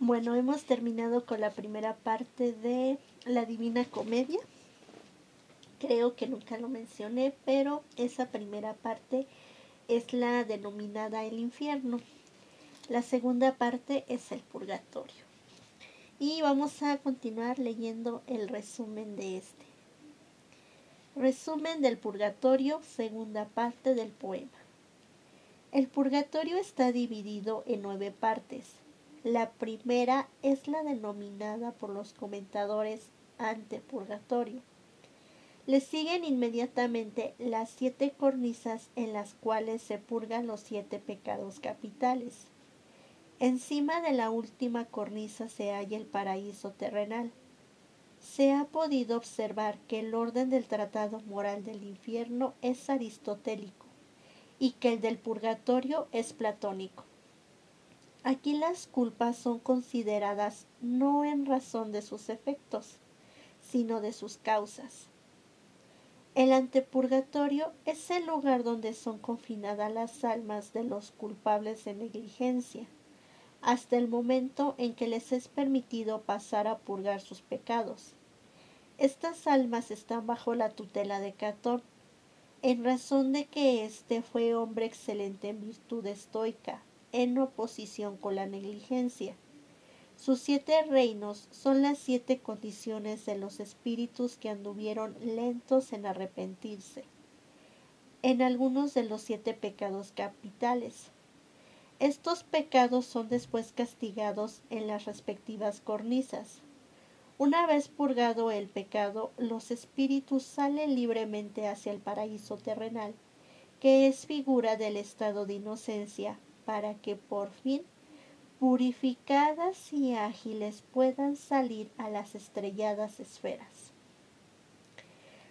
Bueno, hemos terminado con la primera parte de la Divina Comedia. Creo que nunca lo mencioné, pero esa primera parte es la denominada el infierno. La segunda parte es el purgatorio. Y vamos a continuar leyendo el resumen de este. Resumen del purgatorio, segunda parte del poema. El purgatorio está dividido en nueve partes. La primera es la denominada por los comentadores antepurgatorio. Le siguen inmediatamente las siete cornisas en las cuales se purgan los siete pecados capitales. Encima de la última cornisa se halla el paraíso terrenal. Se ha podido observar que el orden del tratado moral del infierno es aristotélico y que el del purgatorio es platónico. Aquí las culpas son consideradas no en razón de sus efectos, sino de sus causas. El antepurgatorio es el lugar donde son confinadas las almas de los culpables de negligencia, hasta el momento en que les es permitido pasar a purgar sus pecados. Estas almas están bajo la tutela de Catón, en razón de que éste fue hombre excelente en virtud estoica, en oposición con la negligencia. Sus siete reinos son las siete condiciones de los espíritus que anduvieron lentos en arrepentirse, en algunos de los siete pecados capitales. Estos pecados son después castigados en las respectivas cornisas. Una vez purgado el pecado, los espíritus salen libremente hacia el paraíso terrenal, que es figura del estado de inocencia, para que por fin, purificadas y ágiles, puedan salir a las estrelladas esferas.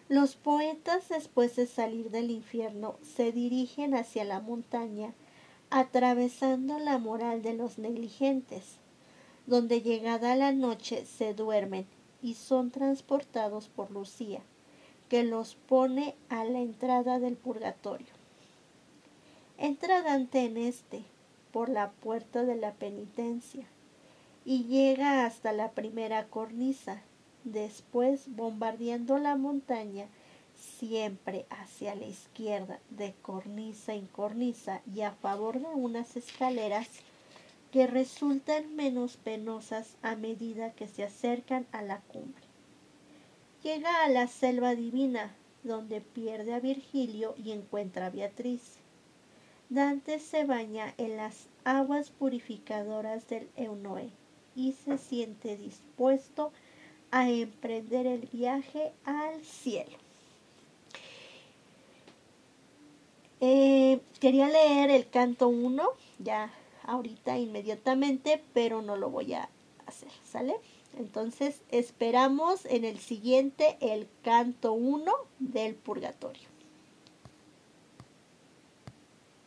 Los poetas, después de salir del infierno, se dirigen hacia la montaña, atravesando la moral de los negligentes, donde llegada la noche se duermen y son transportados por Lucía, que los pone a la entrada del purgatorio. Entra Dante en este, por la puerta de la penitencia, y llega hasta la primera cornisa, después bombardeando la montaña siempre hacia la izquierda, de cornisa en cornisa y a favor de unas escaleras que resultan menos penosas a medida que se acercan a la cumbre. Llega a la selva divina, donde pierde a Virgilio y encuentra a Beatriz. Dante se baña en las aguas purificadoras del Eunoe y se siente dispuesto a emprender el viaje al cielo. Eh, quería leer el canto 1, ya ahorita inmediatamente, pero no lo voy a hacer, ¿sale? Entonces esperamos en el siguiente el canto 1 del purgatorio.